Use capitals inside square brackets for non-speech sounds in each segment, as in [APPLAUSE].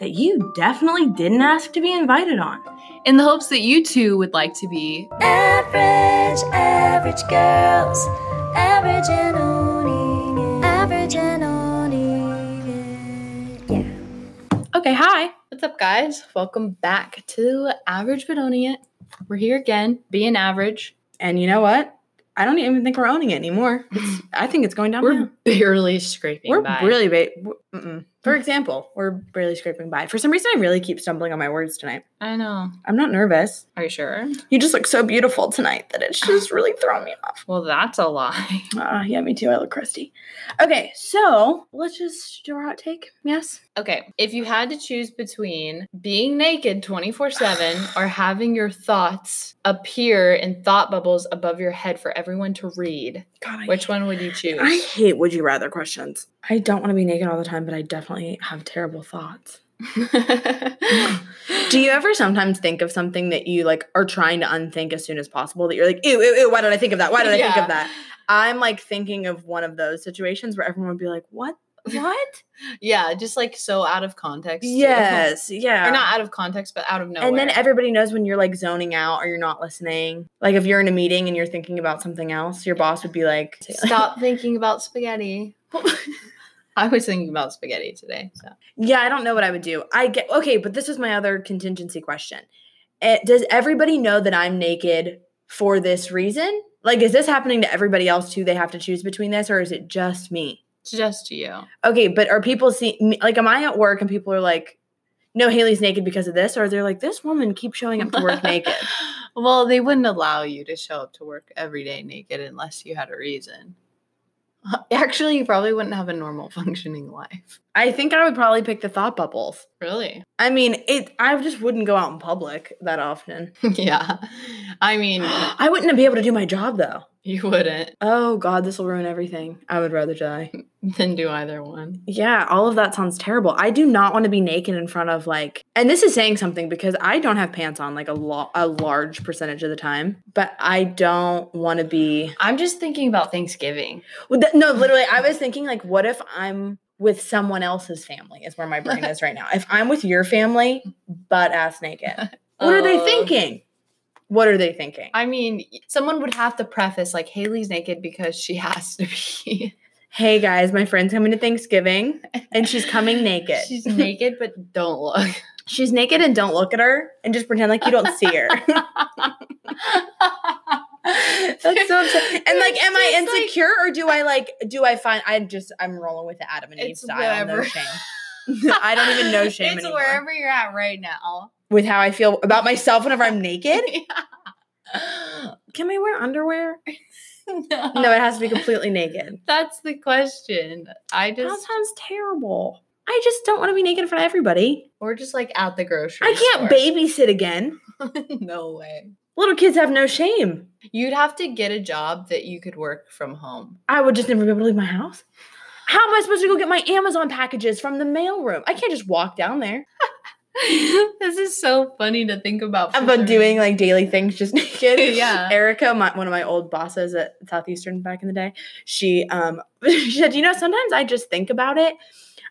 that you definitely didn't ask to be invited on. In the hopes that you too would like to be Average, average girls. Average and owning. Average and owning. Yeah. Okay, hi. What's up, guys? Welcome back to Average But Owning It. We're here again, being average. And you know what? I don't even think we're owning it anymore. It's, I think it's going down. We're barely scraping We're by. really ba- w- mm-mm. For example, we're barely scraping by. For some reason, I really keep stumbling on my words tonight. I know. I'm not nervous. Are you sure? You just look so beautiful tonight that it's just [SIGHS] really throwing me off. Well, that's a lie. Uh, yeah, me too. I look crusty. Okay, so let's just do our hot take. Yes. Okay, if you had to choose between being naked 24 7 [SIGHS] or having your thoughts appear in thought bubbles above your head for everyone to read, God, I which one would you choose? I hate would you rather questions. I don't want to be naked all the time, but I definitely have terrible thoughts. [LAUGHS] Do you ever sometimes think of something that you like are trying to unthink as soon as possible that you're like, ew, ew, ew, why did I think of that? Why did I think of that? I'm like thinking of one of those situations where everyone would be like, what? What? yeah, just like so out of context. too. yes. Yeah. Or not out of context, but out of nowhere. And then everybody knows when you're like zoning out or you're not listening. Like if you're in a meeting and you're thinking about something else, your boss would be like, [LAUGHS] Stop thinking about spaghetti. [LAUGHS] I was thinking about spaghetti today. So Yeah, I don't know what I would do. I get okay, but this is my other contingency question. Eh, does everybody know that I'm naked for this reason? Like, is this happening to everybody else too? They have to choose between this, or is it just me? Just to you. Okay, but are people see me, like? Am I at work and people are like, "No, Haley's naked because of this," or they're like, "This woman keeps showing up to work naked"? [LAUGHS] well, they wouldn't allow you to show up to work every day naked unless you had a reason. [LAUGHS] Actually, you probably wouldn't have a normal [LAUGHS] functioning life. I think I would probably pick the thought bubbles. Really? I mean, it. I just wouldn't go out in public that often. yeah. I mean, [GASPS] I wouldn't be able to do my job though. [LAUGHS] you wouldn't Oh God, this will ruin everything. I would rather die. [LAUGHS] than do either one. Yeah, all of that sounds terrible. I do not want to be naked in front of like, and this is saying something because I don't have pants on like a lot a large percentage of the time, but I don't want to be. I'm just thinking about Thanksgiving. Well, th- No, literally, I was thinking like, what if I'm with someone else's family? Is where my brain [LAUGHS] is right now. If I'm with your family, butt ass naked, what are they Oh. thinking? What are they thinking? I mean, someone would have to preface like Haley's naked because she [LAUGHS] has to be. Hey guys, my friend's coming to Thanksgiving, and she's coming [LAUGHS] naked. She's naked, but don't look. [LAUGHS] She's naked and don't look at her and just pretend like you don't see her. That's so upsetting. And like, am I just, like- insecure or do I like, do I find, I'm just, I'm rolling with the Adam and Eve style. No shame. [LAUGHS] I don't even know shame it's anymore. wherever you're at right now. With how I feel about myself whenever I'm naked. [LAUGHS] Yeah. Can I wear underwear? [LAUGHS] no. No, it has to be completely naked. That's the question. I just That sounds terrible. I just don't want to be naked in front of everybody. or just like at the grocery. I can't store. babysit again. no way. Little kids have no shame. You'd have to get a job that you could work from home. I would just never be able to leave my house. How am I supposed to go get my Amazon packages from the mailroom? I can't just walk down there. [LAUGHS] this is so funny to think about. I've been sure. doing like daily things just [LAUGHS] naked. [LAUGHS] Yeah. Erica, my, one of my old bosses at Southeastern back in the day, she um she said, you know, sometimes I just think about it.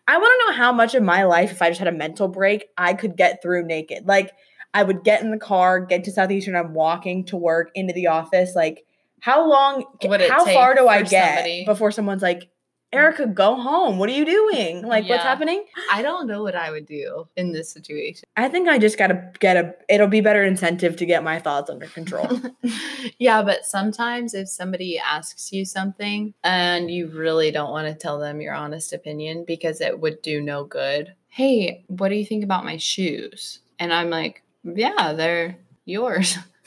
I want to know how much of my life, if I just had a mental break, I could get through naked. Like I would get in the car, get to Southeastern, I'm walking to work into the office. Like, how long Would it how far do I get somebody- before someone's like, Erica, go home. What are you doing? Like, what's happening? I don't know what I would do in this situation. I think I just gotta get a it'll be better incentive to get my thoughts under control. [LAUGHS] yeah, but sometimes if somebody asks you something and you really don't want to tell them your honest opinion because it would do no good. Hey, what do you think about my shoes? And I'm like, yeah, they're yours. [LAUGHS] [LAUGHS]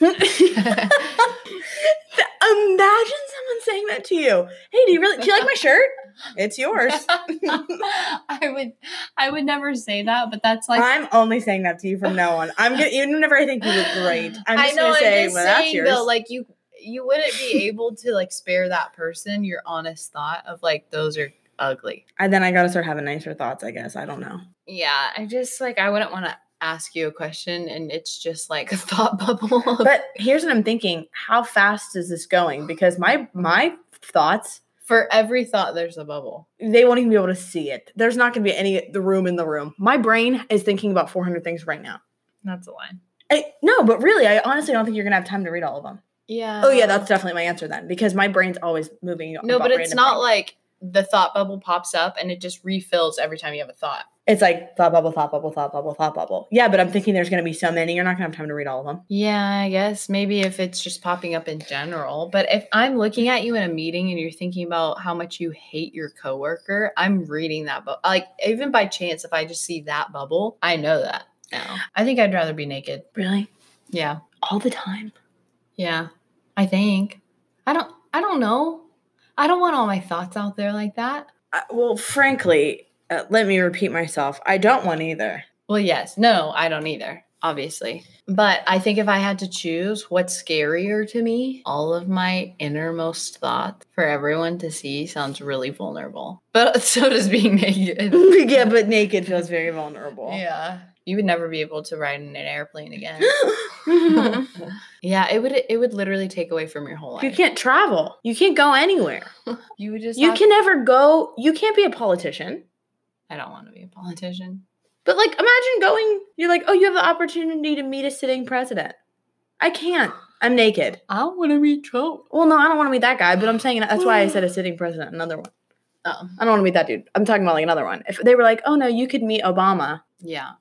Imagine someone saying that to you. Hey, do you really do you like my shirt? It's yours. [LAUGHS] I would I would never say that, but that's like I'm only saying that to you from now on. I'm gonna even whenever I think you look great. I'm I just know gonna I'm say, just well, that's saying yours. though, like you you wouldn't be able to like spare that person your honest thought of like those are ugly. And then I gotta start having nicer thoughts, I guess. I don't know. Yeah, I just like I wouldn't want to ask you a question and it's just like [LAUGHS] a thought bubble. But here's what I'm thinking. How fast is this going? Because my my thoughts, for every thought, there's a bubble. they won't even be able to see it. There's not gonna be any the room in the room. My brain is thinking about 400 things right now. That's a lie. I, no, but really, I honestly don't think you're gonna have time to read all of them. Yeah. Oh yeah, that's definitely my answer then, because my brain's always moving. no, but it's not things. like the thought bubble pops up and it just refills every time you have a thought. It's like thought bubble, thought bubble, thought bubble, thought bubble. Yeah, but I'm thinking there's gonna be so many. You're not gonna have time to read all of them. Yeah, I guess maybe if it's just popping up in general. But if I'm looking at you in a meeting and you're thinking about how much you hate your coworker, I'm reading that bubble. Like even by chance, if I just see that bubble, I know that now. I think I'd rather be naked. Really, Yeah, all the time. yeah. I think. I don't. I don't know. I don't want all my thoughts out there like that. Uh, well, frankly, uh, let me repeat myself. I don't want either. Well, yes. No, I don't either, obviously. But I think if I had to choose what's scarier to me, all of my innermost thoughts for everyone to see sounds really vulnerable. But [LAUGHS] so does being naked. [LAUGHS] yeah, but naked feels very vulnerable. yeah. You would never be able to ride in an airplane again. [LAUGHS] yeah, it would it would literally take away from your whole life. You can't travel. You can't go anywhere. you would just You have- can never go. You can't be a politician. I don't want to be a politician. But like, imagine going. You're like, oh, you have the opportunity to meet a sitting president. I can't. I'm naked. I want to meet Trump. Well, no, I don't want to meet that guy. But I'm saying that's why I said a [GASPS] sitting president. Another one. Oh, I don't want to meet that dude. I'm talking about like another one. If they were like, oh no, you could meet Obama. yeah.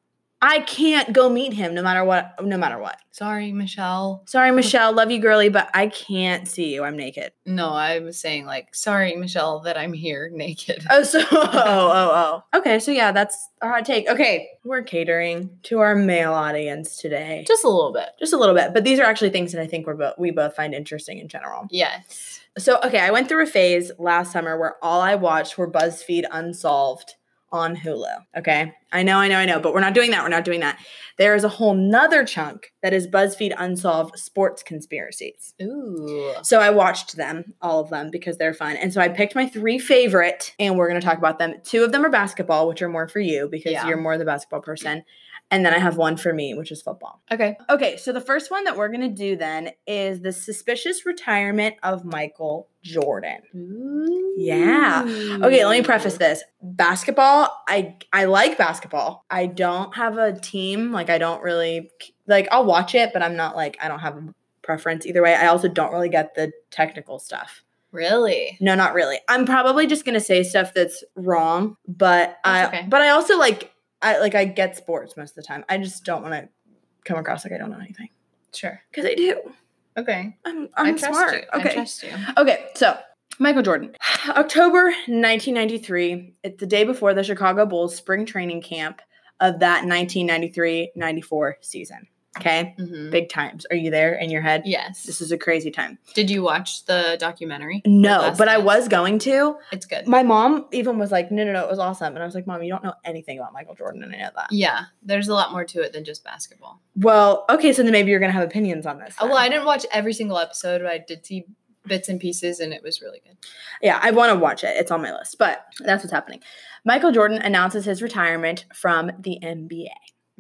I can't go meet him no matter what. No matter what. Sorry, Michelle. Sorry, Michelle. Love you, girly, but I can't see you. I'm naked. No, I was saying like, sorry, Michelle, that I'm here [LAUGHS] naked. Oh, so [LAUGHS] oh oh oh. Okay, so yeah, that's our hot take. Okay, we're catering to our male audience today, Just a little bit. just a little bit, but these are actually things that I think we're both we both find interesting in general. Yes. So okay, I went through a phase last summer where all I watched were BuzzFeed Unsolved on Hulu. Okay, I know, I know, I know, but we're not doing that. We're not doing that. There is a whole nother chunk that is BuzzFeed Unsolved sports conspiracies. Ooh. So I watched them, all of them, because they're fun. And so I picked my three favorite, and we're going to talk about them. Two of them are basketball, which are more for you because Yeah. you're more the basketball person. And then I have one for me, which is football. Okay. Okay, so the first one that we're going to do then is the suspicious retirement of Michael Jordan. Yeah. Okay, let me preface this. Basketball, I I like basketball. I don't have a team, like I don't really like I'll watch it, but I'm not like I don't have a preference either way. I also don't really get the technical stuff. Really? No, not really. I'm probably just going to say stuff that's wrong, but I okay. but I also like I like I get sports most of the time. I just don't want to come across like I don't know anything Sure. because I do. Okay. I'm I'm smart. you. Okay. I trust you. Okay, so Michael Jordan. [SIGHS] October 1993. It's the day before the Chicago Bulls spring training camp of that 1993-94 season. Okay? Mhm. Big times. Are you there in your head? Yes. This is a crazy time. Did you watch the documentary? No, but I was going to. It's good. My mom even was like, "No, no, no, it was awesome." And I was like, "Mom, you don't know anything about Michael Jordan and any of that." yeah, there's a lot more to it than just basketball. Well, okay, so then maybe you're going to have opinions on this. Uh, Well. I didn't watch every single episode, but I did see bits and pieces, and it was really good. Yeah, I want to watch it. It's on my list, but that's what's happening. Michael Jordan announces his retirement from the NBA.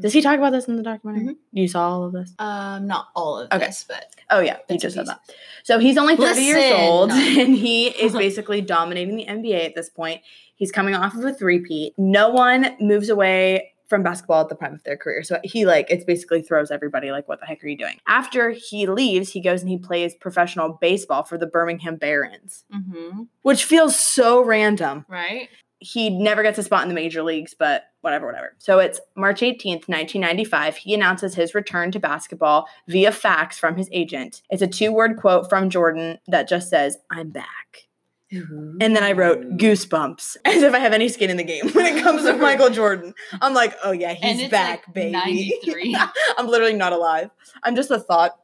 Does he talk about this in the documentary? You saw all of this? Um, not all of Okay. this, but Oh yeah, he just said that. So he's only 30 years Listen. old [LAUGHS] and he is basically dominating the NBA at this point. He's coming off of a three-peat. No one moves away from basketball at the prime of their career. So he like it's basically throws everybody like what the heck are you doing? After he leaves, he goes and he plays professional baseball for the Birmingham Barons, mm-hmm. which feels so random. right? He never gets a spot in the major leagues, but whatever, whatever. So it's March 18th, 1995. He announces his return to basketball via fax from his agent. It's a two word quote from Jordan that just says, I'm back. And then I wrote goosebumps [LAUGHS] as if I have any skin in the game when it comes to [LAUGHS] Michael Jordan. I'm like, oh yeah, he's back, like baby. 93. [LAUGHS] I'm literally not alive. I'm just a thought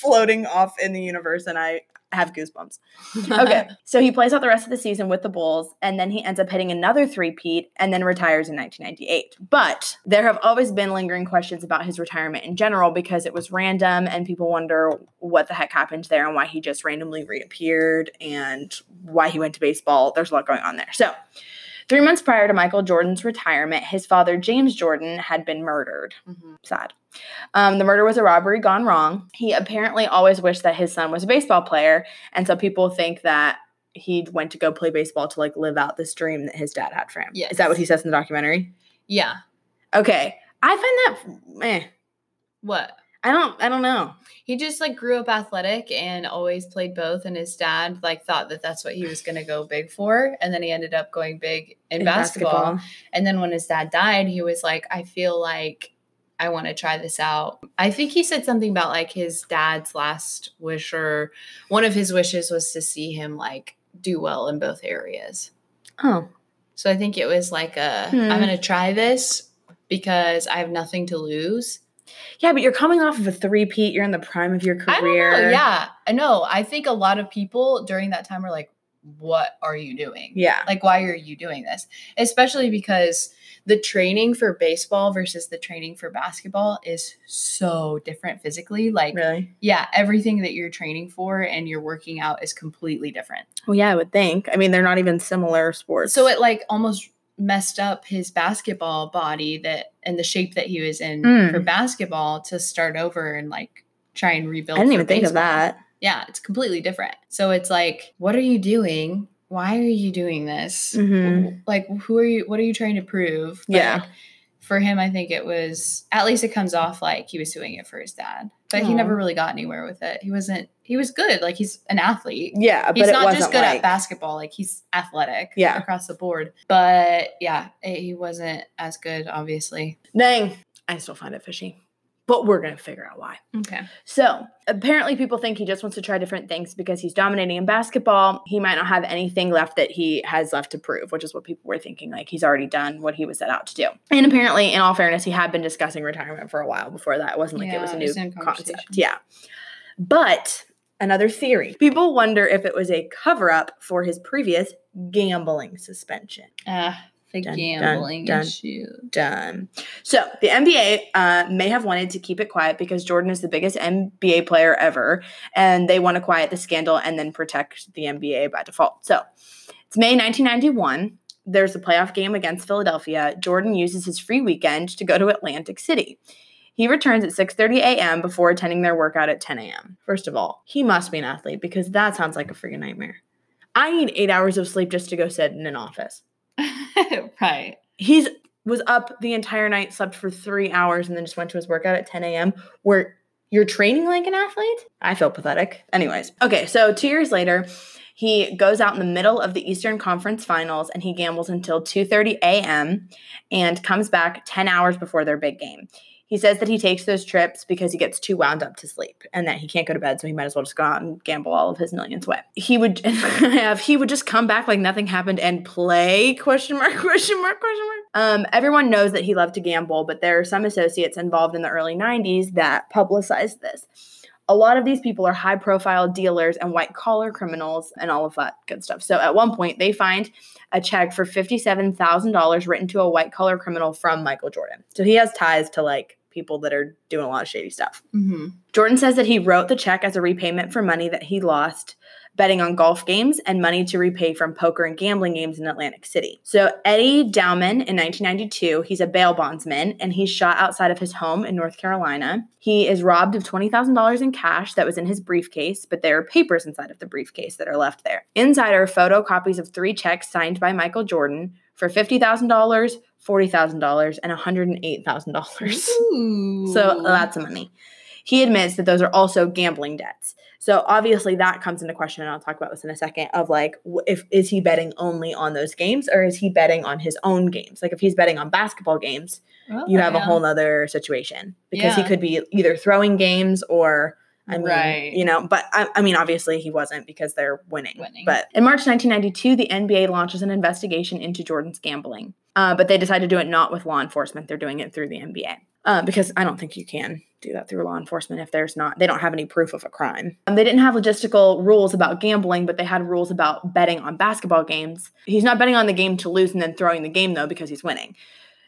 floating off in the universe, and I have goosebumps. [LAUGHS] Okay, so he plays out the rest of the season with the Bulls, and then he ends up hitting another three-peat and then retires in 1998. But there have always been lingering questions about his retirement in general because it was random, and people wonder what the heck happened there and why he just randomly reappeared and why he went to baseball. There's a lot going on there. So, three months prior to Michael Jordan's retirement, his father, James Jordan, had been murdered. Mhm. Sad. Um, the murder was a robbery gone wrong. He apparently always wished that his son was a baseball player, and so people think that he went to go play baseball to like live out this dream that his dad had for him. Is that what he says in the documentary? Yeah. Okay, I find that eh, What? I don't I don't know. He just like grew up athletic and always played both. And his dad like thought that that's what he was going to go big for. And then he ended up going big in, In basketball. And then when his dad died, he was like, I feel like I want to try this out. I think he said something about like his dad's last wish or one of his wishes was to see him like do well in both areas. Oh, So I think it was like a Hmm. am going to try this because I have nothing to lose. Yeah, but you're coming off of a three-peat. You're in the prime of your I career. don't know. Yeah, I know. I think a lot of people during that time were like, "What are you doing? Yeah. Like, why are you doing this?" Especially because the training for baseball versus the training for basketball is so different physically. Like, Really? yeah, everything that you're training for and you're working out is completely different. Well, yeah, I would think. I mean, they're not even similar sports. So it like almost messed up his basketball body that and the shape that he was in Mm. for basketball to start over and like try and rebuild. I didn't even think of that. Yeah, it's completely different. So it's like, what are you doing? Why are you doing this? Mhm. Like, who are you? What are you trying to prove? But Yeah. For him, I think it was at least it comes off like he was doing it for his dad, but he never really got anywhere with it. He wasn't. He was good. Like he's an athlete. Yeah, but He's it not wasn't just good like, at basketball. Like he's athletic. Yeah. across the board. But yeah, it- he wasn't as good, obviously. Dang, I still find it fishy. But we're gonna figure out why. Okay. So apparently, people think he just wants to try different things because he's dominating in basketball. He might not have anything left that he has left to prove, which is what people were thinking. Like he's already done what he was set out to do. And apparently, in all fairness, he had been discussing retirement for a while before that. It wasn't like it was a new concept. conversation. Yeah. But another theory people wonder if it was a cover up for his previous gambling suspension. Ah, the Dun, dun, gambling dun. issue. done. So the NBA uh, may have wanted to keep it quiet because Jordan is the biggest NBA player ever, and they want to quiet the scandal and then protect the NBA by default. So it's May 1991. There's a playoff game against Philadelphia. Jordan uses his free weekend to go to Atlantic City. He returns at 6:30 a.m. before attending their workout at 10 a.m. First of all, he must be an athlete because that sounds like a freaking nightmare. I need eight hours of sleep just to go sit in an office [LAUGHS] right. he's was up the entire night, slept for three hours, and then just went to his workout at 10 a.m. Where you're training like an athlete? I feel pathetic. Anyways, okay, so two years later, he goes out in the middle of the Eastern Conference Finals and he gambles until 2:30 a.m. and comes back 10 hours before their big game. He says that he takes those trips because he gets too wound up to sleep and that he can't go to bed, so he might as well just go out and gamble all of his millions away. He would [LAUGHS] have he would just come back like nothing happened and play question mark [LAUGHS] question mark question mark. Um, everyone knows that he loved to gamble, but there are some associates involved in the early '90s that publicized this. A lot of these people are high profile dealers and white collar criminals and all of that good stuff. So at one point, they find a check for $57,000 written to a white collar criminal from Michael Jordan. So he has ties to like people that are doing a lot of shady stuff. Mm-hmm. Jordan says that he wrote the check as a repayment for money that he lost betting on golf games and money to repay from poker and gambling games in Atlantic City. So Eddie Dowman in 1992, he's a bail bondsman and he's shot outside of his home in North Carolina. He is robbed of $20,000 in cash that was in his briefcase, but there are papers inside of the briefcase that are left there. Inside are photocopies of three checks signed by Michael Jordan for $50,000, $40,000, and $108,000. [LAUGHS] Ooh. So lots of money. He admits that those are also gambling debts. So obviously that comes into question, and I'll talk about this in a second. Of like, if is he betting only on those games, or is he betting on his own games? Like if he's betting on basketball games, Oh, you have a whole nother situation because he could be either throwing games or. I mean, Right. you know, but I, I mean, obviously he wasn't because they're winning. Winning. But in March 1992, the NBA launches an investigation into Jordan's gambling. Uh, but they decide to do it not with law enforcement; they're doing it through the NBA. uh, because I don't think you can do that through law enforcement if there's not they don't have any proof of a crime. Um, they didn't have logistical rules about gambling, but they had rules about betting on basketball games. He's not betting on the game to lose and then throwing the game though because he's winning.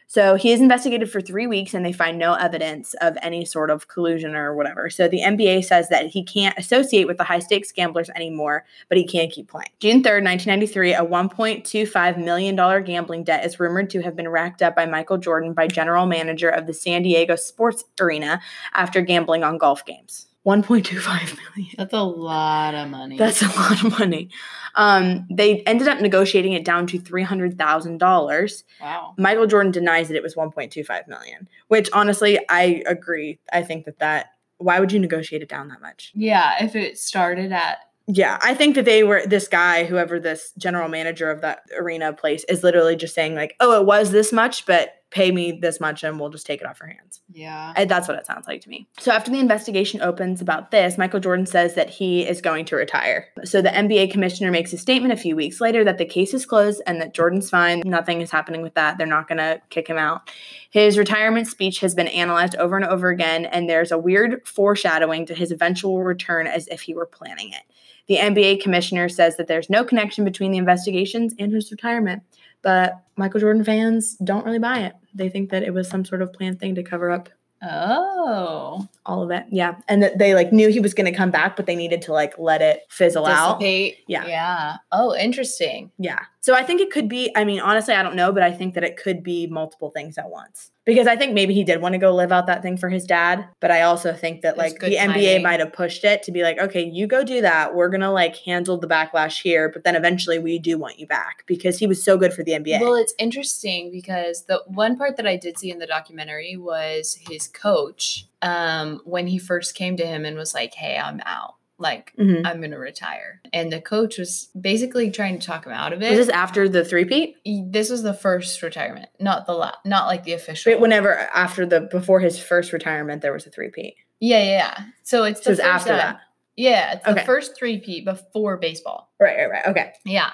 So he is investigated for three weeks and they find no evidence of any sort of collusion or whatever. So the NBA says that he can't associate with the high stakes gamblers anymore, but he can keep playing. June 3rd, 1993, a $1.25 million gambling debt is rumored to have been racked up by Michael Jordan by general manager of the San Diego Sports Arena after gambling on golf games. 1.25 [LAUGHS] million. That's a lot of money. That's a lot of money. Um, they ended up negotiating it down to three hundred thousand dollars. wow. Michael Jordan denies that it was one point two five million. Which honestly, I agree. I think that that why would you negotiate it down that much? Yeah, if it started at Yeah, I think that they were this guy, whoever this general manager of that arena place, is literally just saying like, "Oh, it was this much, but pay me this much, and we'll just take it off your hands." yeah. And that's what it sounds like to me. So after the investigation opens about this, Michael Jordan says that he is going to retire. So the NBA commissioner makes a statement a few weeks later that the case is closed and that Jordan's fine. Nothing is happening with that. They're not going to kick him out. His retirement speech has been analyzed over and over again, and there's a weird foreshadowing to his eventual return as if he were planning it. The NBA commissioner says that there's no connection between the investigations and his retirement, but Michael Jordan fans don't really buy it. They think that it was some sort of planned thing to cover up Oh. all of it. Yeah. And that they like knew he was going to come back, but they needed to like let it fizzle out. Dissipate. Yeah. Yeah. Oh, interesting. Yeah. So I think it could be, I mean, honestly, I don't know, but I think that it could be multiple things at once. Because I think maybe he did want to go live out that thing for his dad, but I also think that like the NBA might have pushed it to be like, okay, you go do that. We're going to like handle the backlash here, but then eventually we do want you back because he was so good for the NBA. Well, it's interesting because the one part that I did see in the documentary was his coach um, when he first came to him and was like, "Hey, I'm out. Like, Mhm. I'm gonna retire." And the coach was basically trying to talk him out of it. Was this after the three-peat? this was the first retirement, not the la- not like the official. But whenever after the before his first retirement, there was a three-peat. yeah, yeah, yeah. So it's So it's after time. that. Yeah, it's the first three-peat before baseball. Right, right, right. Okay. Yeah.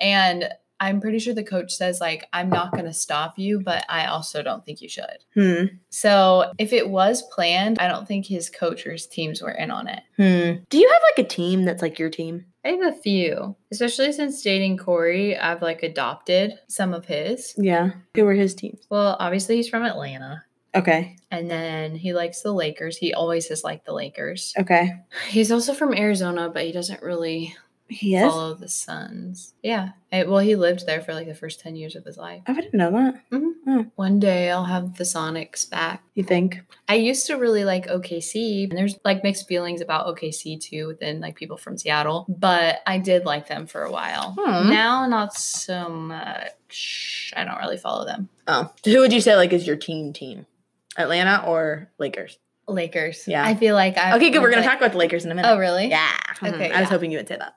And I'm pretty sure the coach says, like, I'm not going to stop you, but I also don't think you should. Hmm. So if it was planned, I don't think his coach or his teams were in on it. Hmm. Do you have like a team that's like your team? I have a few, especially since dating Corey, I've like adopted some of his. Yeah. Who were his teams? Well, obviously he's from Atlanta. Okay. And then he likes the Lakers. He always has liked the Lakers. Okay. He's also from Arizona, but he doesn't really He is. follow the Suns. Yeah. Eh, well, he lived there for like the first 10 years of his life. Oh, I didn't know that. One day I'll have the Sonics back. You think? I used to really like OKC, and there's like mixed feelings about OKC too within like people from Seattle, but I did like them for a while. Hmm. Now, not so much. I don't really follow them. Oh. Who would you say like is your team team? Atlanta or Lakers? Lakers. Yeah. I feel like I. Okay, good. We're gonna like- talk about the Lakers in a minute. Oh, really? Yeah. Okay, Mhm. I was yeah. hoping you would say that.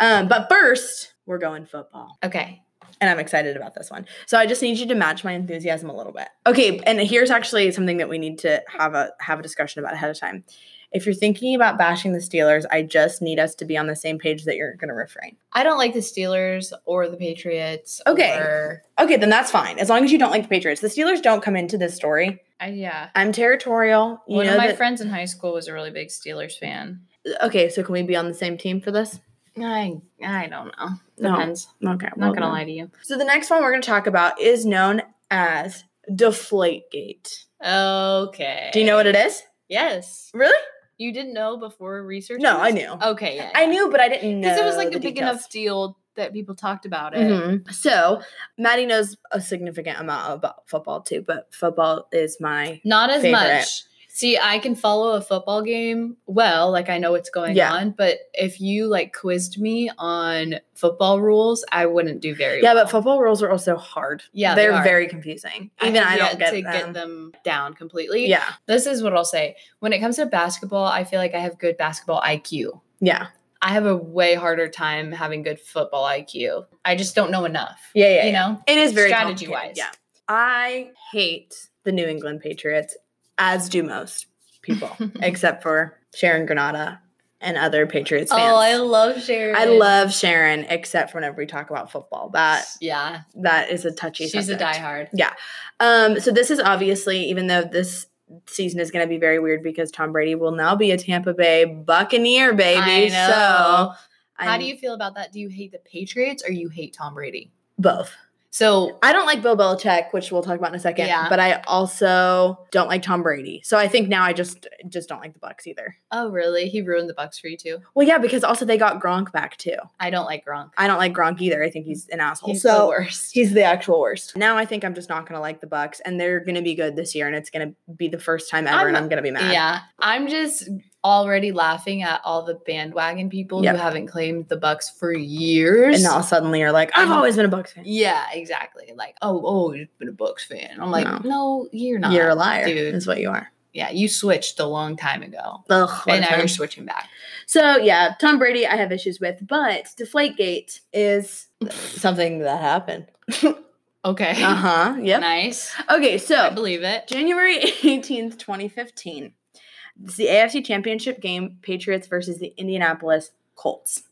Um, but first, we're going football. Okay. and I'm excited about this one. So I just need you to match my enthusiasm a little bit. Okay, and here's actually something that we need to have a have a discussion about ahead of time. If you're thinking about bashing the Steelers, I just need us to be on the same page that you're going to refrain. I don't like the Steelers or the Patriots. Okay. Or, Okay, then that's fine. As long as you don't like the Patriots. The Steelers don't come into this story. I, yeah. I'm territorial. You One of my that- friends in high school was a really big Steelers fan. Okay, so can we be on the same team for this? I I don't know. No. Depends. Okay. I'm not gonna lie to you. So the next one we're going to talk about is known as Deflategate. Okay. Do you know what it is? Yes. Really? You didn't know before research? No, I knew. Okay, yeah. I knew, but I didn't know. because it was like a big details. enough deal that people talked about it. Mhm. So Maddie knows a significant amount about football too, but football is my Not as Favorite. much. See, I can follow a football game well, like I know what's going Yeah. on, but if you like quizzed me on football rules, I wouldn't do very yeah. well. But football rules are also hard. Yeah, they they're are. very confusing. Even have I, don't get to them. get them down completely. Yeah, This is what I'll say. When it comes to basketball, I feel like I have good basketball IQ. yeah, I have a way harder time having good football IQ. I just don't know enough. yeah, yeah. You yeah. know? it is very strategy wise. Yeah, I hate the New England Patriots, as do most people, [LAUGHS] except for Sharon Granada and other Patriots fans. Oh, I love Sharon. I love Sharon, except for whenever we talk about football. That Yeah, that is a touchy. she's subject. a diehard. Yeah. Um, so this is obviously, even though this season is going to be very weird because Tom Brady will now be a Tampa Bay Buccaneer baby. I know. So How I'm do you feel about that? Do you hate the Patriots or you hate Tom Brady? both? So I don't like Bill Belichick, which we'll talk about in a second. Yeah. But I also don't like Tom Brady. So I think now I just just don't like the Bucks either. oh really? He ruined the Bucks for you too. Well, yeah, because also they got Gronk back too. I don't like Gronk. I don't like Gronk either. I think he's an asshole. He's so the worst. He's the actual worst. Now I think I'm just not gonna like the Bucks, and they're gonna be good this year, and it's gonna be the first time ever, and I'm- I'm gonna be mad. Yeah, I'm just already laughing at all the bandwagon people Yep. who haven't claimed the Bucks for years. And now suddenly you're like, I've always been a Bucks fan. yeah, exactly. Like, oh, oh, you've been a Bucks fan. I'm like, No. no, you're not. you're a liar, dude. is what you are. Yeah, you switched a long time ago, Ugh, and now time. you're switching back. So yeah, Tom Brady I have issues with, but Deflategate is something that happened. [LAUGHS] Okay. Uh huh. Yep. Nice. Okay, so I so believe it. January [LAUGHS] 18th, 2015. It's the AFC Championship game, Patriots versus the Indianapolis Colts.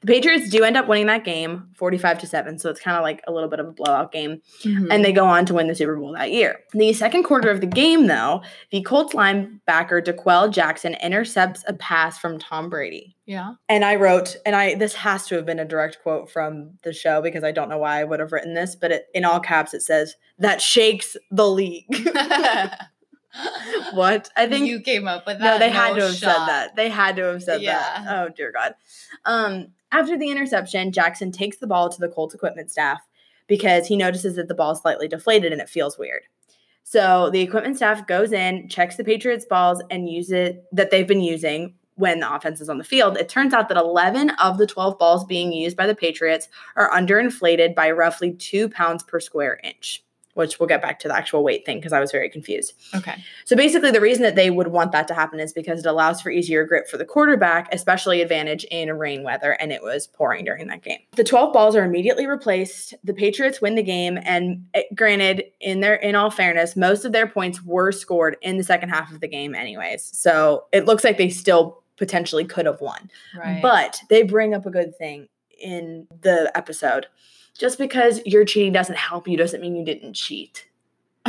The Patriots do end up winning that game 45 to 7, so it's kind of like a little bit of a blowout game. Mm-hmm. And they go on to win the Super Bowl that year. The second quarter of the game, though, the Colts linebacker D'Qwell Jackson intercepts a pass from Tom Brady. yeah. And I wrote, and I this has to have been a direct quote from the show because I don't know why I would have written this, but it, in all caps it says that shakes the league. [LAUGHS] [LAUGHS] [LAUGHS] [LAUGHS] what I think you came up with that. no, they had to no have said that. They had to have said that. Oh dear God. Um, after the interception, Jackson takes the ball to the Colts equipment staff because he notices that the ball is slightly deflated and it feels weird. So the equipment staff goes in, checks the Patriots balls, and use it that they've been using when the offense is on the field. It turns out that 11 of the 12 balls being used by the Patriots are underinflated by roughly two pounds per square inch, which we'll get back to the actual weight thing because I was very confused. Okay. So basically, the reason that they would want that to happen is because it allows for easier grip for the quarterback, especially advantage in rain weather, and it was pouring during that game. The 12 balls are immediately replaced. The Patriots win the game, and eh, granted, in their in all fairness, most of their points were scored in the second half of the game, anyways. So it looks like they still potentially could have won. Right. But they bring up a good thing in the episode. Just because your cheating doesn't help you doesn't mean you didn't cheat. [LAUGHS]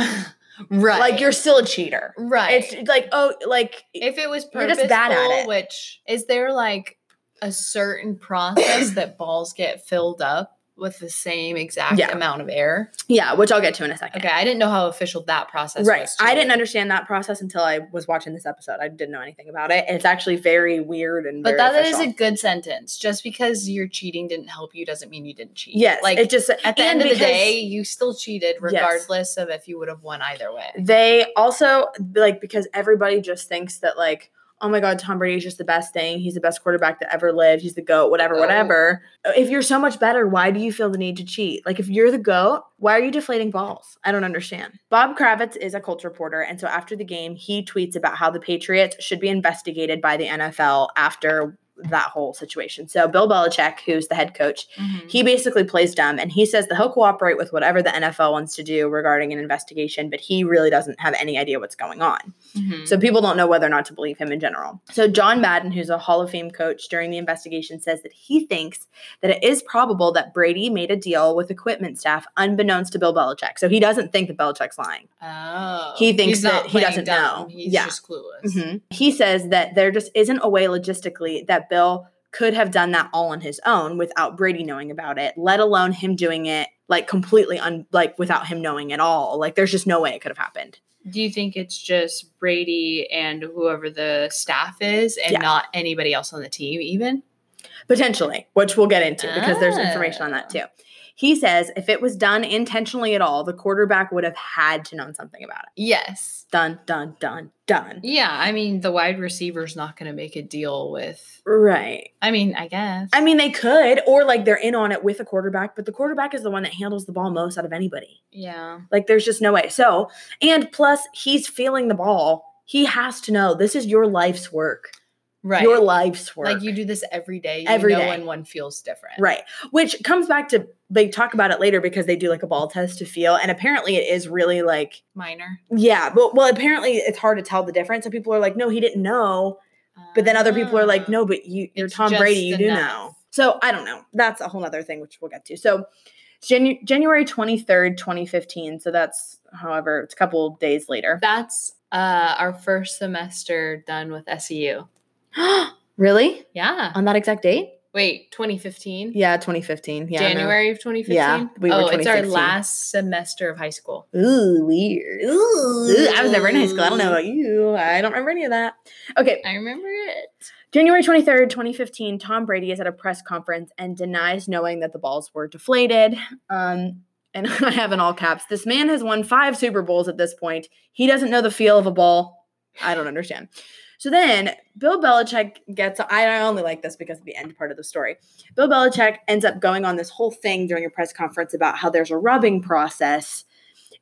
right. Like you're still a cheater. right. It's like oh, like if it was You're purposeful, just bad at it. which is there like a certain process [COUGHS] that balls get filled up with the same exact Yeah. amount of air? yeah, which I'll get to in a second. Okay, I didn't know how official that process Right. was. I didn't understand that process until I was watching this episode. I didn't know anything about it. It's actually very weird and But that is official. a good sentence. Just because your cheating didn't help you doesn't mean you didn't cheat. yes. like it just at the and end of the day, you still cheated regardless of if you would have won either way. they also like because everybody just thinks that like oh my god tom brady is just the best thing. He's the best quarterback that ever lived. He's the goat whatever goat. whatever. If you're so much better why do you feel the need to cheat? Like if you're the goat why are you deflating balls? I don't understand. Bob kravitz is a culture reporter and so after the game he tweets about how the patriots should be investigated by the nfl after that whole situation so bill belichick who's the head coach Mm-hmm. he basically plays dumb and he says that he'll cooperate with whatever the NFL wants to do regarding an investigation, but he really doesn't have any idea what's going on. Mhm. So people don't know whether or not to believe him in general. So John Madden, who's a Hall of Fame coach during the investigation, says that he thinks that it is probable that Brady made a deal with equipment staff unbeknownst to Bill Belichick. So he doesn't think that Belichick's lying. Oh, He thinks that he doesn't dumb. know. He's Yeah. just clueless. Mhm. He says that there just isn't a way logistically that Bill could have done that all on his own without Brady knowing about it, let alone him doing it like completely un like without him knowing at all. Like there's just no way it could have happened. Do you think it's just Brady and whoever the staff is, and Yeah. not anybody else on the team, even? Potentially, which we'll get into because there's information on that Ah. too. He says if it was done intentionally at all, the quarterback would have had to know something about it. Yes. Done, done, done, done. Yeah, I mean, the wide receiver's not going to make a deal with. Right. I mean, I guess. I mean, they could, or like they're in on it with a quarterback, but the quarterback is the one that handles the ball most out of anybody. yeah. Like there's just no way. So, and plus he's feeling the ball. He has to know this is your life's work. Right. Your life's work. like you do this every day. Every day. when one feels different. right. Which comes back to they talk about it later because they do like a ball test to feel and apparently it is really like Minor. yeah, but well apparently it's hard to tell the difference. So people are like no, he didn't know. But then other people are like Ah. no, but you you're It's Tom Brady, you do know. So, I don't know. That's a whole other thing which we'll get to. So, Janu- January 23rd, 2015. So that's however, it's a couple days later. That's Uh, our first semester done with SEU. [GASPS] really? Yeah. On that exact date? Wait, 2015? Yeah, 2015. Yeah. January of 2015? Yeah, we were oh, it's our last semester of high school. Ooh, weird. Ooh, I was never in high school. I don't know about you. I don't remember any of that. Okay, I remember it. January 23rd, 2015, Tom Brady is at a press conference and denies knowing that the balls were deflated. Um, and [LAUGHS] I have in all caps, this man has won five Super Bowls at this point. He doesn't know the feel of a ball. I don't understand. So then Bill Belichick gets, I only like this because of the end part of the story. Bill Belichick ends up going on this whole thing during a press conference about how there's a rubbing process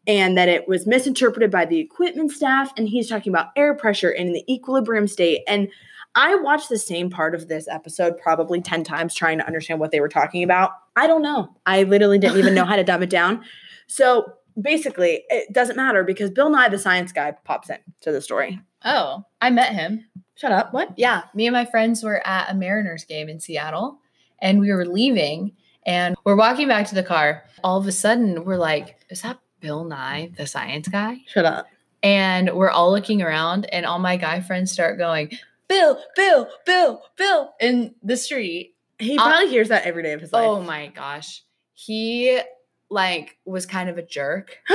and that it was misinterpreted by the equipment staff. And he's talking about air pressure in the equilibrium state. And I watched the same part of this episode probably 10 times trying to understand what they were talking about. I don't know. I literally didn't even know how to dumb it down. So basically, it doesn't matter because Bill Nye, the science guy, pops in to the story. Oh, I met him. Shut up. What? Yeah, me and my friends were at a Mariners game in Seattle and we were leaving and we're walking back to the car. All of a sudden, we're like, is that Bill Nye, the science guy? Shut up. And we're all looking around and all my guy friends start going, Bill, Bill, Bill, Bill in the street. He Uh, probably hears that every day of his life. Oh my gosh. He like was kind of a jerk. [GASPS]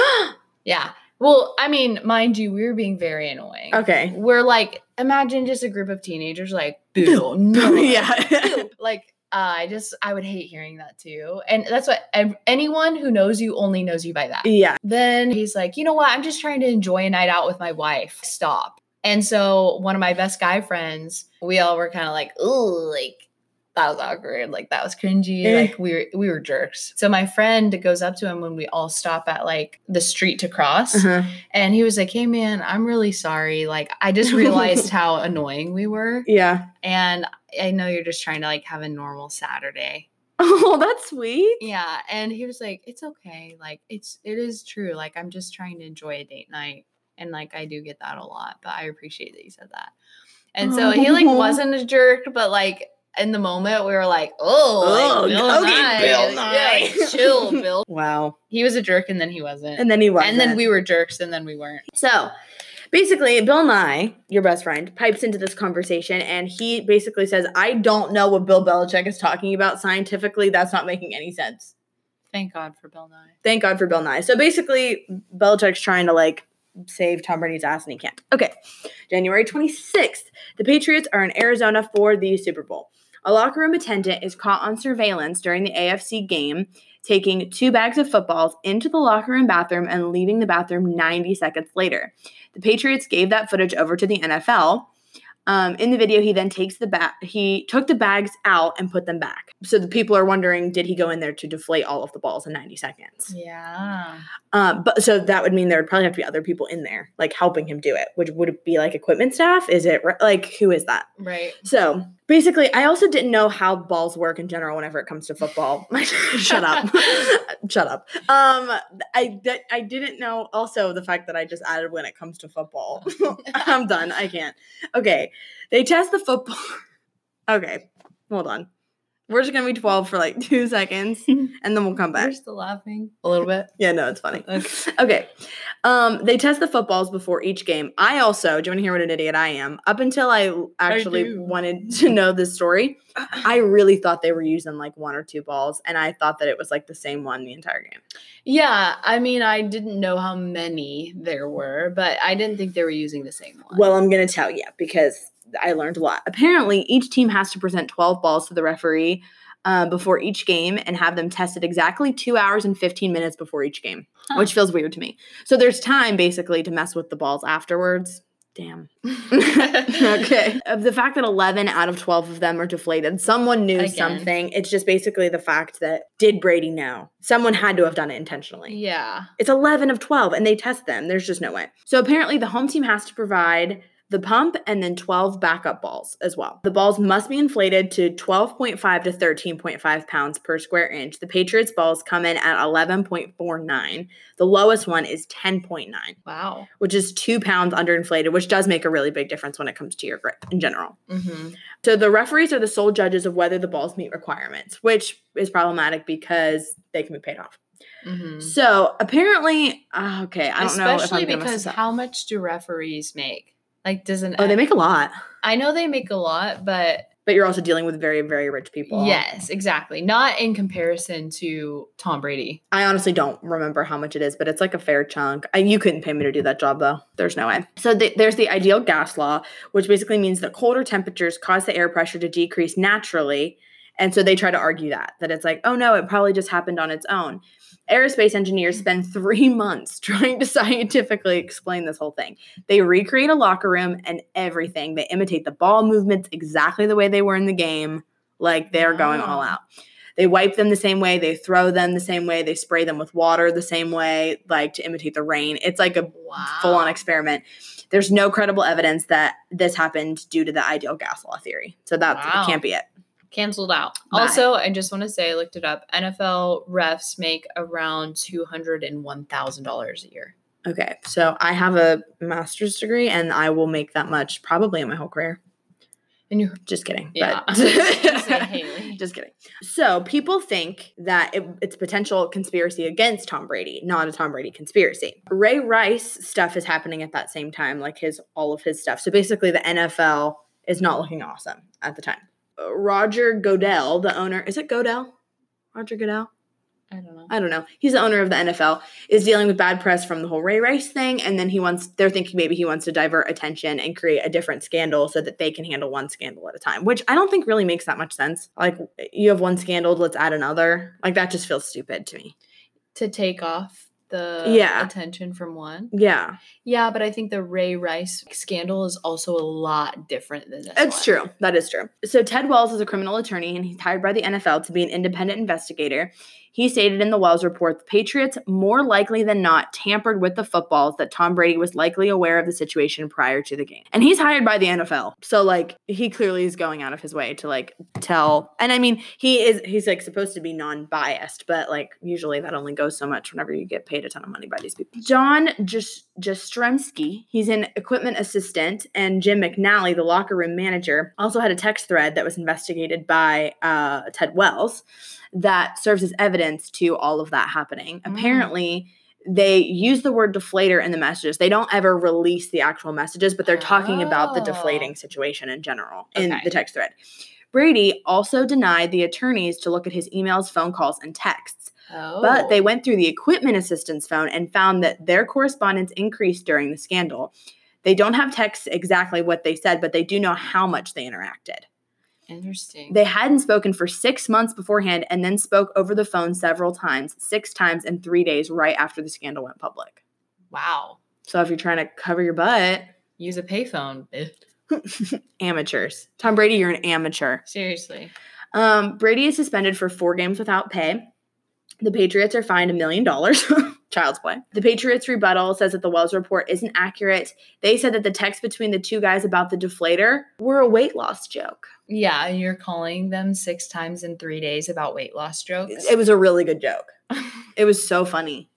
Yeah. Well, I mean, mind you, we were being very annoying. okay. We're like, imagine just a group of teenagers like, [LAUGHS] Bill, no. [LAUGHS] yeah. [LAUGHS] Like, uh, I just, I would hate hearing that too. And that's what ev- anyone who knows you only knows you by that. yeah. Then he's like, you know what? I'm just trying to enjoy a night out with my wife. Stop. And so one of my best guy friends, we all were kind of like, ooh, like that was awkward. Like that was cringy. Eh. Like we were we were jerks. So my friend goes up to him when we all stop at like the street to cross. Uh-huh. And he was like, Hey man, I'm really sorry. Like I just realized [LAUGHS] how annoying we were. Yeah. And I know you're just trying to like have a normal Saturday. [LAUGHS] Oh, that's sweet. Yeah. And he was like, It's okay. Like it's it is true. Like I'm just trying to enjoy a date night. And like I do get that a lot, but I appreciate that you said that. And so he like [LAUGHS] wasn't a jerk, but like in the moment we were like, oh, like, Oh, Bill okay, Nye. Bill Yeah, Nye. like, chill, [LAUGHS] Bill. Wow. He was a jerk and then he wasn't. And then he was. and then we were jerks and then we weren't. So basically, Bill Nye, your best friend, pipes into this conversation and he basically says, I don't know what Bill Belichick is talking about scientifically. That's not making any sense. Thank God for Bill Nye. Thank God for Bill Nye. So basically, Belichick's trying to like save Tom Brady's ass and he can't. Okay. January 26th, the Patriots are in Arizona for the Super Bowl. A locker room attendant is caught on surveillance during the AFC game, taking two bags of footballs into the locker room bathroom and leaving the bathroom 90 seconds later. The Patriots gave that footage over to the NFL. Um, in the video, he then takes the bag. He took the bags out and put them back. So the people are wondering, did he go in there to deflate all of the balls in 90 seconds? Yeah. Um, but so that would mean there would probably have to be other people in there, like helping him do it. Which would it be like equipment staff? Is it re- like who is that? Right. So basically, I also didn't know how balls work in general whenever it comes to football. [LAUGHS] Shut up, [LAUGHS] shut up. Um, I I didn't know also the fact that I just added when it comes to football. [LAUGHS] I'm done. I can't. Okay, they test the football. okay, hold on. We're just gonna be 12 for like [LAUGHS] two seconds, [LAUGHS] and then we'll come back. We're still laughing a little bit. Yeah, no, it's funny. Okay. [LAUGHS] Okay. Um, they test the footballs before each game. I also, do you want to hear what an idiot I am? Up until I actually do. wanted to know this story, [SIGHS] I really thought they were using like one or two balls, and I thought that it was like the same one the entire game. Yeah, I mean, I didn't know how many there were, but I didn't think they were using the same one. Well, I'm gonna tell you because I learned a lot. Apparently, each team has to present 12 balls to the referee uh, before each game and have them tested exactly two hours and 15 minutes before each game, Huh. which feels weird to me. So there's time basically to mess with the balls afterwards. Damn. [LAUGHS] okay. Of the fact that 11 out of 12 of them are deflated, someone knew Again. something. It's just basically the fact that did Brady know? Someone had to have done it intentionally. yeah. It's 11 of 12 and they test them. There's just no way. So apparently the home team has to provide the pump and then 12 backup balls as well. The balls must be inflated to 12.5 to 13.5 pounds per square inch. The Patriots balls come in at 11.49. The lowest one is 10.9, Wow. which is 2 pounds underinflated, which does make a really big difference when it comes to your grip in general. Mm-hmm. So the referees are the sole judges of whether the balls meet requirements, which is problematic because they can be paid off. Mhm. So apparently, uh, okay, I don't know if Especially gonna mess because how much do referees make? Like, doesn't oh, they make a lot, I know they make a lot, but but you're also dealing with very, very rich people. yes, exactly. Not in comparison to Tom Brady. I honestly don't remember how much it is, but it's like a fair chunk. I, you couldn't pay me to do that job though. There's no way. So the, there's the ideal gas law, which basically means that colder temperatures cause the air pressure to decrease naturally. And so they try to argue that, that it's like, oh no, it probably just happened on its own. Aerospace engineers spend mm. three [LAUGHS] months trying to [LAUGHS] scientifically explain this whole thing. They recreate a locker room and everything. They imitate the ball movements exactly the way they were in the game. Like they're going all out. They wipe them the same way, they throw them the same way, they spray them with water the same way, like to imitate the rain. It's like a Wow. full on experiment. There's no credible evidence that this happened due to the ideal gas law theory. So that Wow. can't be it. Canceled out. Bye. Also, I just want to say I looked it up. NFL refs make around two hundred and one thousand dollars a year. Okay, so I have a master's degree and I will make that much probably in my whole career. And you're Just kidding. Yeah. [LAUGHS] [LAUGHS] but- Just kidding. So people think that it, it's potential conspiracy against Tom Brady, not a Tom Brady conspiracy. Ray Rice stuff is happening at that same time, like his all of his stuff. So basically, the NFL is not looking awesome at the time. Roger Godell, the owner, is it Godell? Roger Goodell? I don't know. I don't know. He's the owner of the NFL, is dealing with bad press from the whole Ray Rice thing. And then he wants, they're thinking maybe he wants to divert attention and create a different scandal so that they can handle one scandal at a time, which I don't think really makes that much sense. Like, you have one scandal, let's add another. Like, that just feels stupid to me. To take off the Yeah. attention from one. Yeah, Yeah, but I think the Ray Rice scandal is also a lot different than this. it's one. true. That is true. So, Ted Wells is a criminal attorney and he's hired by the NFL to be an independent investigator. He stated in the Wells report the Patriots, more likely than not, tampered with the footballs that Tom Brady was likely aware of the situation prior to the game. And he's hired by the NFL. So like he clearly is going out of his way to like tell and I mean he is he's like supposed to be non-biased, but like usually that only goes so much whenever you get paid a ton of money by these people. John just Jastremski, he's an equipment assistant, and Jim McNally, the locker room manager, also had a text thread that was investigated by uh, Ted Wells that serves as evidence to all of that happening. Mm. Apparently, they use the word deflator in the messages. They don't ever release the actual messages, but they're talking about the Oh. deflating situation in general in Okay. the text thread. Brady also denied the attorneys to look at his emails, phone calls, and texts. Oh. But they went through the equipment assistant's phone and found that their correspondence increased during the scandal. They don't have texts exactly what they said, but they do know how much they interacted. Interesting. They hadn't spoken for six months beforehand and then spoke over the phone several times, six times in three days right after the scandal went public. wow. So if you're trying to cover your butt, Use a payphone. [LAUGHS] Amateurs. Tom Brady, you're an amateur. Seriously. Um, Brady is suspended for four games without pay. The Patriots are fined a million dollars. [LAUGHS] Child's play. The Patriots rebuttal says that the Wells report isn't accurate. They said that the text between the two guys about the deflator were a weight loss joke. Yeah, you're calling them six times in three days about weight loss jokes. It was a really good joke. [LAUGHS] It was so funny.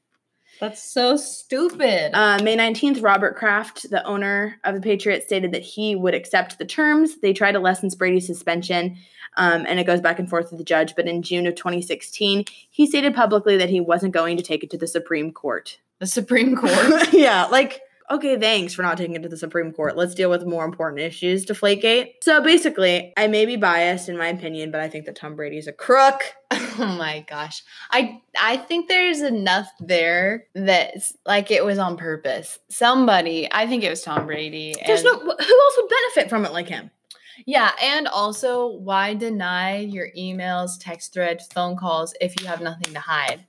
That's so stupid. Uh, May 19th, Robert Kraft, the owner of the Patriots, stated that he would accept the terms. They tried to lessen Brady's suspension, um, and it goes back and forth with the judge. But in June of 2016, he stated publicly that he wasn't going to take it to the Supreme Court. the Supreme Court. [LAUGHS] yeah, like, okay, thanks for not taking it to the Supreme Court. Let's deal with more important issues, Deflategate. So basically, I may be biased in my opinion, but I think that Tom Brady's a crook. [LAUGHS] oh my gosh. I I think there's enough there that's like it was on purpose. Somebody, I think it was Tom Brady. There's no, who else would benefit from it like him? Yeah, and also why deny your emails, text threads, phone calls if you have nothing to hide?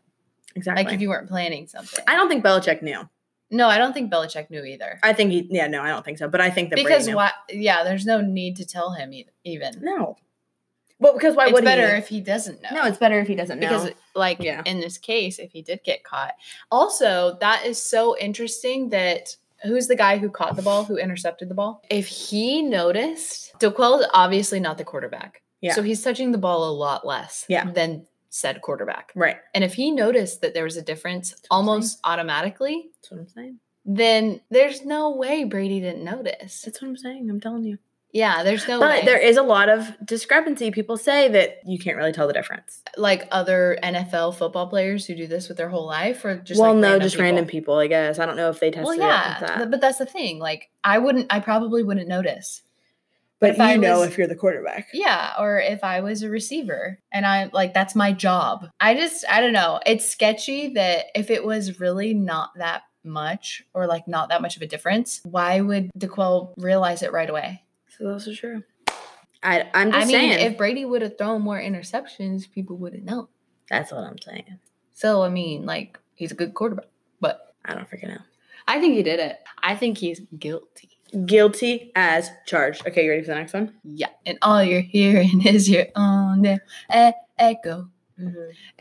Exactly. Like if you weren't planning something. I don't think Belichick knew. No, I don't think Belichick knew either. I think he, yeah, no, I don't think so. But I think that because Brady knew. why? Yeah, there's no need to tell him e- even. No. Well, because why it's would better he? if he doesn't know. no, it's better if he doesn't know. because like Yeah. in this case if he did get caught also that is so interesting that who's the guy who caught the ball who intercepted the ball if he noticed D'Qwell is obviously not the quarterback Yeah. so he's touching the ball a lot less Yeah. than said quarterback right. and if he noticed that there was a difference almost automatically That's what I'm saying. then there's no way brady didn't notice That's what I'm saying. I'm telling you. Yeah, there's no But way. there is a lot of discrepancy. People say that you can't really tell the difference. like other NFL football players who do this with their whole life, or just well, like no, random just people? random people, I guess. I don't know if they tested Well, it yeah, that. but that's the thing. Like, I wouldn't. I probably wouldn't notice. But, if I you know was- if you're the quarterback. Yeah, or if I was a receiver and I like that's my job. I just I don't know. It's sketchy that if it was really not that much or like not that much of a difference, why would D'Qwell realize it right away? So that's also true. I, I'm just I mean, saying. if Brady would have thrown more interceptions, people wouldn't know. that's what I'm saying. So I mean, like he's a good quarterback, but I don't freaking know. I think he did it. I think he's guilty. Guilty as charged. Okay, you ready for the next one? Yeah, and all you're hearing is your own damn mm-hmm. e- echo. E-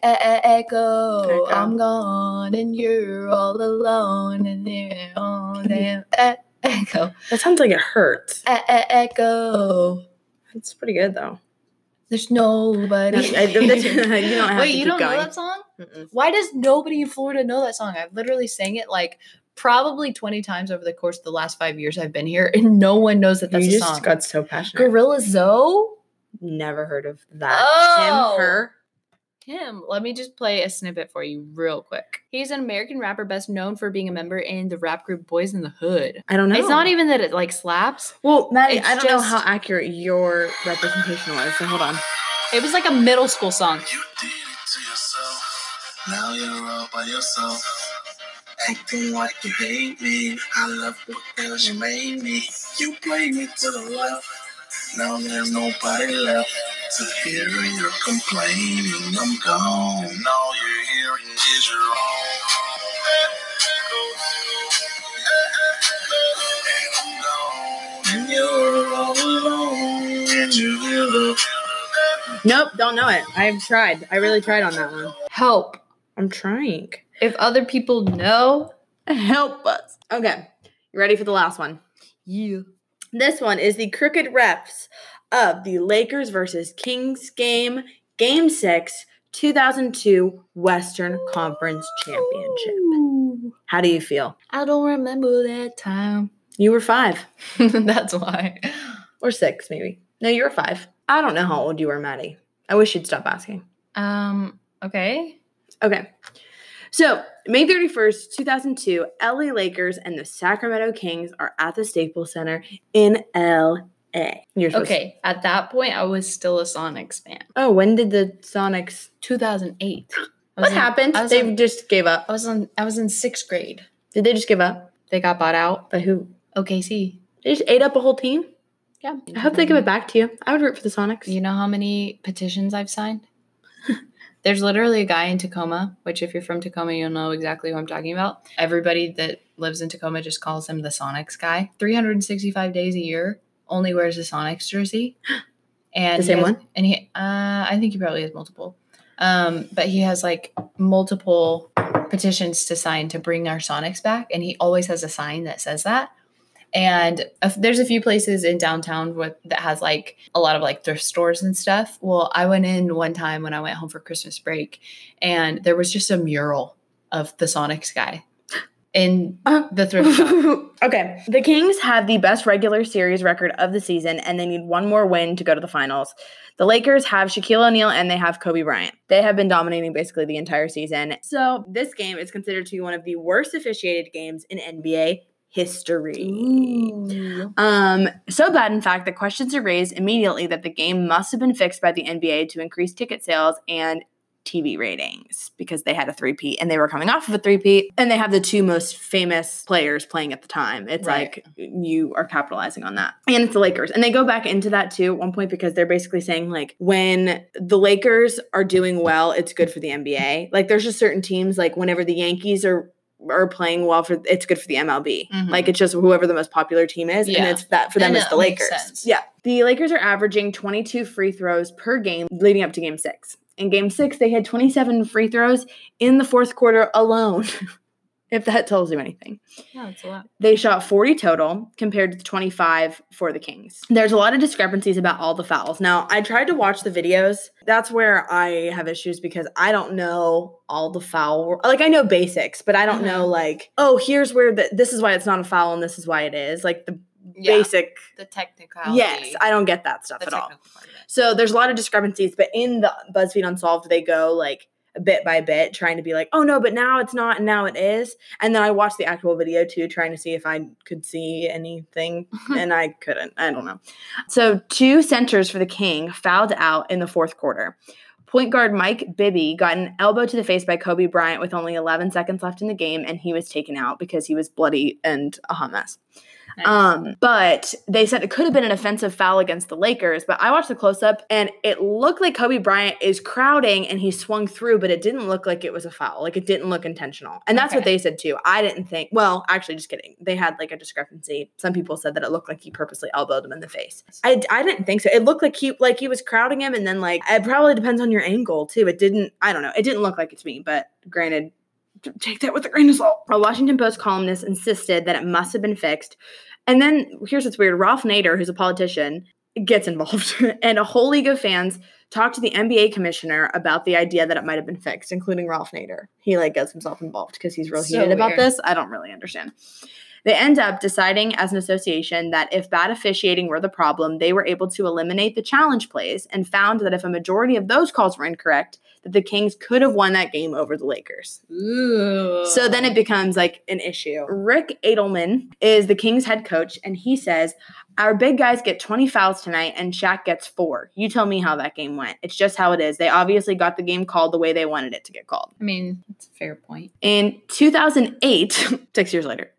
echo. Echo. I'm gone and you're all alone and your own damn e- echo. That sounds like it hurts. E- echo. It's pretty good though. There's nobody. [LAUGHS] I- I- [LAUGHS] you don't have Wait, you don't know that song? Mm-mm. Why does nobody in Florida know that song? I've literally sang it like probably 20 times over the course of the last five years I've been here, and no one knows that that's you a just song. got so passionate. Gorilla Zoe? Never heard of that. Oh. Him, her. him. Let me just play a snippet for you real quick. He's an American rapper best known for being a member in the rap group Boys in the Hood. I don't know. It's not even that it like slaps. Well, Maddie, It's I don't know how accurate your representation was. So hold on. It was like a middle school song. You did it to yourself. Now you're all by yourself. Acting like you hate me. I love because you made me. You played me to the left. Now there's nobody left to hear your complaining. I'm gone. And all you're hearing is your own. And you're alone. Nope, don't know it. I've tried. I really tried on that one. Help. I'm trying. If other people know, Help us. Okay. You ready for the last one? you. This one is the crooked refs of the Lakers versus Kings game, game six, 2002 Western Conference Championship. How do you feel? I don't remember that time. You were five [LAUGHS] That's why. or six, maybe. No, you were five. I don't know how old you were, Maddie. I wish you'd stop asking. Um, okay. Okay. So, May 31st, 2002, LA Lakers and the Sacramento Kings are at the Staples Center in LA. You're supposed to- Okay. At that point, I was still a Sonics fan. Oh, when did the Sonics 2008. What in- happened? They in, just gave up. I was on. I was in sixth grade. Did they just give up? They got bought out. By who? OKC. They just ate up a whole team? Yeah. I hope they give it back to you. I would root for the Sonics. You know how many petitions I've signed? There's literally a guy in Tacoma, which if you're from Tacoma, you'll know exactly who I'm talking about. Everybody that lives in Tacoma just calls him the Sonics guy. 365 days a year, only wears a Sonics jersey. [GASPS] And The same has- one? And he, uh, I think he probably has multiple. Um, but he has like multiple petitions to sign to bring our Sonics back, and he always has a sign that says that. And there's a few places in downtown with, that has like a lot of like thrift stores and stuff. Well, I went in one time when I went home for Christmas break, and there was just a mural of the Sonics guy in Uh, the thrift shop. [LAUGHS] okay. The Kings have the best regular series record of the season, and they need one more win to go to the finals. The Lakers have Shaquille O'Neal and they have Kobe Bryant. They have been dominating basically the entire season. So, this game is considered to be one of the worst officiated games in NBA history. Um, so bad, in fact, that questions are raised immediately that the game must have been fixed by the NBA to increase ticket sales and TV ratings because they had a three-peat and they were coming off of a three-peat and they have the two most famous players playing at the time. It's Right. like you are capitalizing on that. And it's the Lakers. And they go back into that too at one point because they're basically saying like when the Lakers are doing well, it's good for the NBA. Like there's just certain teams like whenever the Yankees are are playing well for it's good for the MLB. Mhm. Like it's just whoever the most popular team is, and Yeah. it's that for them And it's the Lakers. sense. Yeah, the Lakers are averaging 22 free throws per game leading up to Game Six. In Game Six, they had 27 free throws in the fourth quarter alone. [LAUGHS] if that tells you anything. Yeah, that's a lot. They shot 40 total compared to 25 for the Kings. There's a lot of discrepancies about all the fouls. Now, I tried to watch the videos. That's where I have issues because I don't know all the foul. Like I know basics, but I don't know mm-hmm. like, oh, here's where the, this is why it's not a foul and this is why it is. Like the Yeah. basic. The technical Yes, I don't get that stuff at all. part of it. So there's a lot of discrepancies, but in the BuzzFeed Unsolved, they go like bit by bit, trying to be like, oh no, but now it's not, and now it is. And then I watched the actual video too, trying to see if I could see anything, [LAUGHS] and I couldn't. I don't know. So two centers for the King fouled out in the fourth quarter. Point guard Mike Bibby got an elbow to the face by Kobe Bryant with only 11 seconds left in the game, and he was taken out because he was bloody and a hot mess. Nice. Um, but they said it could have been an offensive foul against the Lakers. But I watched the close up and it looked like Kobe Bryant is crowding and he swung through, but it didn't look like it was a foul. Like it didn't look intentional. And that's what they said too. I didn't think, well, actually, just kidding. They had like a discrepancy. Some people said that it looked like he purposely elbowed him in the face. I, I didn't think so. It looked like he like he was crowding him and then like it probably depends on your angle too. It didn't, I don't know. It didn't look like it to me, but granted, take that with a grain of salt. A Washington Post columnist insisted that it must have been fixed. And then here's what's weird Ralph Nader, who's a politician, gets involved. [LAUGHS] and a whole league of fans talked to the NBA commissioner about the idea that it might have been fixed, including Ralph Nader. He like gets himself involved because he's real So heated about this. I don't really understand. They end up deciding as an association that if bad officiating were the problem, they were able to eliminate the challenge plays and found that if a majority of those calls were incorrect, that the Kings could have won that game over the Lakers. Ooh. So then it becomes like an issue. Rick Adelman is the Kings head coach, and he says, Our big guys get 20 fouls tonight, and Shaq gets four. You tell me how that game went. It's just how it is. They obviously got the game called the way they wanted it to get called. I mean, that's a fair point. In 2008, [LAUGHS] six years later,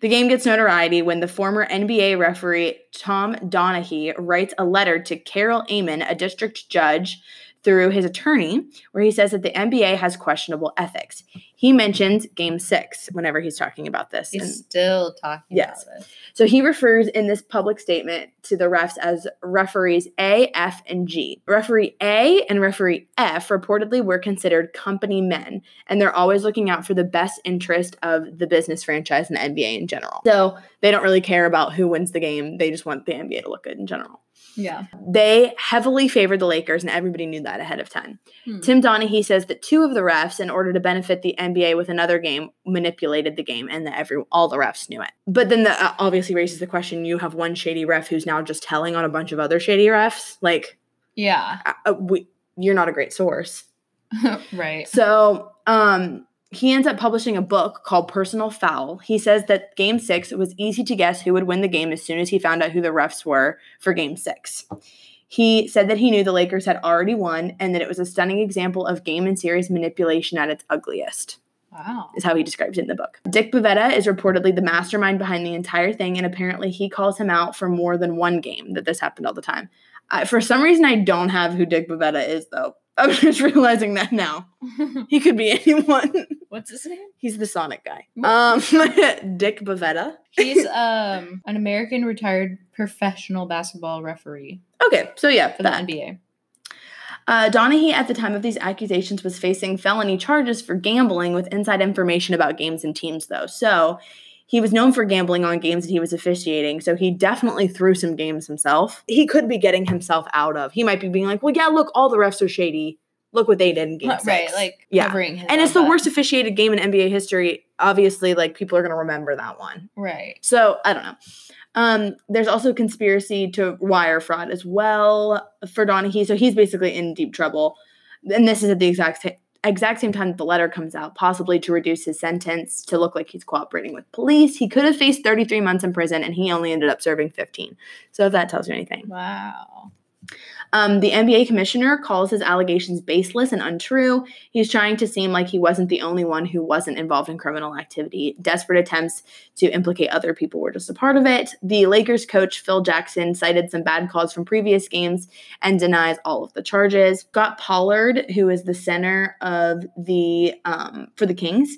the game gets notoriety when the former NBA referee Tom Donahue writes a letter to Carol Amon, a district judge, through his attorney, where he says that the NBA has questionable ethics. He mentions game six whenever he's talking about this. He's And still talking Yes. so he refers in this public statement to the refs as referees A, F, and G. Referee A and referee F reportedly were considered company men, and they're always looking out for the best interest of the business franchise and the NBA in general. So they don't really care about who wins the game, they just want the NBA to look good in general. Yeah. They heavily favored the Lakers, and everybody knew that ahead of time. Hmm. Tim Donaghy says that two of the refs, in order to benefit the NBA with another game, manipulated the game, and that every all the refs knew it. But then that uh, obviously raises the question: you have one shady ref who's now just telling on a bunch of other shady refs. Like, Yeah. uh, uh, we, you're not a great source. [LAUGHS] right. So, um, he ends up publishing a book called Personal Foul. He says that game six it was easy to guess who would win the game as soon as he found out who the refs were for game six. He said that he knew the Lakers had already won and that it was a stunning example of game and series manipulation at its ugliest, Wow. is how he describes it in the book. Dick Bavetta is reportedly the mastermind behind the entire thing, and apparently he calls him out for more than one game that this happened all the time. Uh, for some reason, I don't have who Dick Bavetta is, though. [LAUGHS] I'm just realizing that now. [LAUGHS] He could be anyone. What's his name? He's the Sonic guy. Um, [LAUGHS] Dick Bavetta. He's um an American retired professional basketball referee Okay, so yeah, for the. NBA. Uh, Donahue, at the time of these accusations, was facing felony charges for gambling with inside information about games and teams, though. So he was known for gambling on games that he was officiating. So he definitely threw some games himself. He could be getting himself out of. He might be being like, "Well, yeah, look, all the refs are shady. Look what they did in game Right, six." like Yeah. and it's the butt. worst officiated game in NBA history. Obviously, like people are gonna remember that one. Right. So I don't know. Um, there's also conspiracy to wire fraud as well for Donahue. So he's basically in deep trouble. And this is at the exact exact same time the letter comes out, possibly to reduce his sentence to look like he's cooperating with police. He could have faced 33 months in prison, and he only ended up serving 15. So if that tells you anything. Wow. Um, the NBA commissioner calls his allegations baseless and untrue. He's trying to seem like he wasn't the only one who wasn't involved in criminal activity. Desperate attempts to implicate other people were just a part of it. The Lakers coach, Phil Jackson, cited some bad calls from previous games and denies all of the charges. Scot Pollard, who is the center of the um, for the Kings,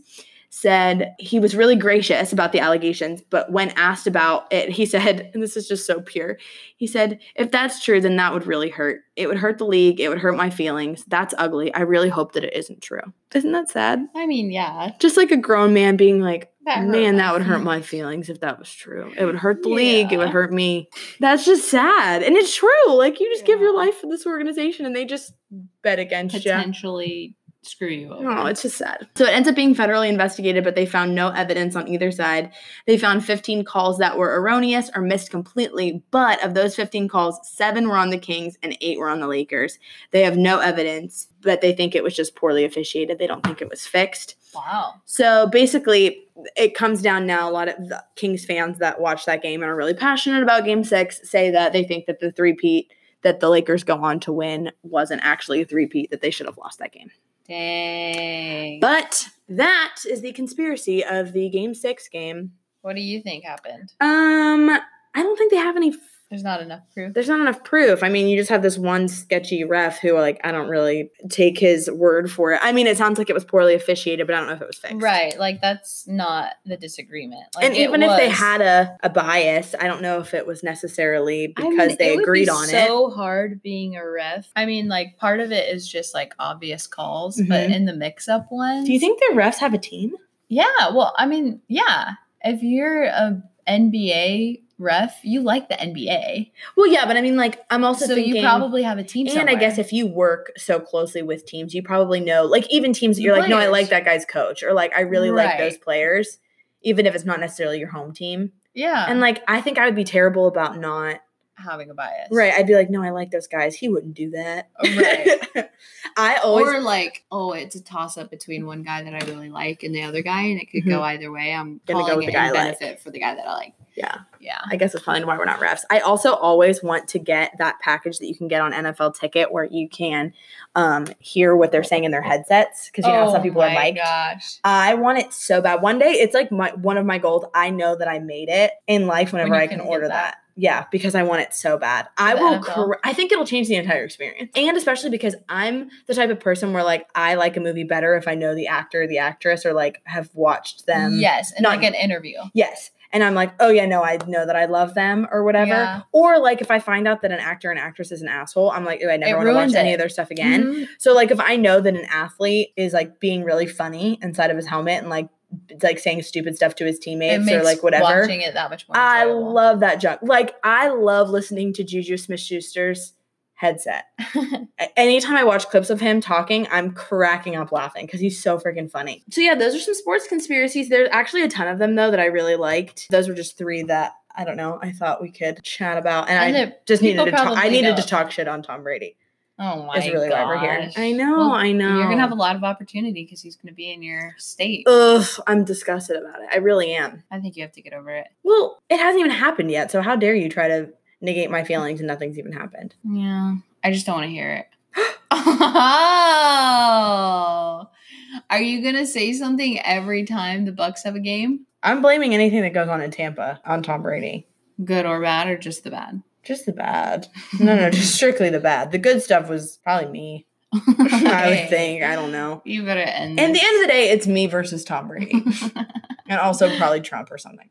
said he was really gracious about the allegations, but when asked about it, he said, and this is just so pure, he said, if that's true, then that would really hurt. It would hurt the league. It would hurt my feelings. That's ugly. I really hope that it isn't true. Isn't that sad? I mean, yeah. Just like a grown man being like, That man, that would hurt my [LAUGHS] feelings if that was true. It would hurt the league. It would hurt me. That's just sad. And it's true. Like, you just give your life for this organization and they just bet against you. Potentially screw you over. Oh, it's just sad. So it ends up being federally investigated, but they found no evidence on either side. They found 15 calls that were erroneous or missed completely, but of those 15 calls, seven were on the Kings and eight were on the Lakers. They have no evidence, but they think it was just poorly officiated. They don't think it was fixed. wow. So basically, it comes down now. A lot of the Kings fans that watch that game and are really passionate about Game Six say that they think that the three-peat that the Lakers go on to win wasn't actually a three-peat, that they should have lost that game. Dang. But that is the conspiracy of the Game Six game. what do you think happened? Um, I don't think they have any. There's not enough proof. There's not enough proof. I mean, you just have this one sketchy ref who, like, I don't really take his word for it. I mean, it sounds like it was poorly officiated, but I don't know if it was fixed. Right. Like that's not the disagreement. Like, and even if they had a, a bias, I don't know if it was necessarily I because mean, they agreed on it. So hard being a ref. I mean, like part of it is just like obvious calls, but Mhm. in the mix-up ones, Do you think the refs have a team? Yeah. Well, I mean, yeah. If you're a NBA ref, you like the NBA, Well, yeah, but I mean, like, I'm also so thinking. you probably have a team. and I guess if you work so closely with teams, you probably know, like, even teams that you're like, no, I like that guy's coach, or like, I really like those players, even if it's not necessarily your home team. yeah, And like, I think I would be terrible about not. Having a bias, Right. I'd be like, no, I like those guys. He wouldn't do that. Right. [LAUGHS] I always. or like, oh, it's a toss up between one guy that I really like and the other guy, and it could go either way. I'm Mm-hmm. Gonna go calling with it the guy I in like. benefit for the guy that I like. yeah. Yeah. I guess it's probably why we're not refs. I also always want to get that package that you can get on NFL Ticket where you can um, hear what they're saying in their headsets because you know some people are Oh my mic'd. gosh. I want it so bad. One day, it's like my one of my goals. I know that I made it in life whenever When I can can order that. that. Yeah, because I want it so bad. I the will. Cor- I think it'll change the entire experience, and especially because I'm the type of person where like I like a movie better if I know the actor, or the actress, or like have watched them. yes, and not- like an interview. Yes. And I'm like, oh yeah, no, I know that I love them or whatever. Yeah. Or like if I find out that an actor and actress is an asshole, I'm like, oh, I never want to watch ruins any it. of their stuff again. Mhm. So like if I know that an athlete is like being really funny inside of his helmet and like like saying stupid stuff to his teammates or like whatever. watching it that much more. I enjoyable. love that junk. Like I love listening to Juju Smith Schuster's headset. [LAUGHS] Anytime I watch clips of him talking, I'm cracking up laughing because he's so freaking funny. So yeah, those are some sports conspiracies. There's actually a ton of them though that I really liked. Those were just three that I don't know. I thought we could chat about, and, And I just needed to talk. I needed know. to talk shit on Tom Brady. Oh my Is really why we're here. gosh. I know, Well, I know. You're gonna have a lot of opportunity because he's gonna be in your state. Ugh, I'm disgusted about it. I really am. I think you have to get over it. Well, it hasn't even happened yet, so how dare you try to negate my feelings and nothing's even happened? Yeah, I just don't want to hear it. [GASPS] oh, are you gonna say something every time the Bucks have a game, I'm blaming anything that goes on in Tampa on Tom Brady. good or bad, or just the bad? Just the bad. [LAUGHS] No, no, just strictly the bad. The good stuff was probably me. [LAUGHS] I would think. I don't know. You better end. And the end of the day, it's me versus Tom Brady. [LAUGHS] and also probably Trump or something.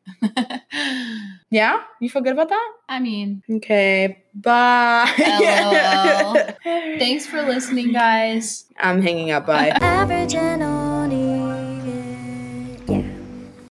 Yeah? You feel good about that? I mean, Okay. Bye. LOL. thanks for listening, guys. I'm hanging up. Bye. Average and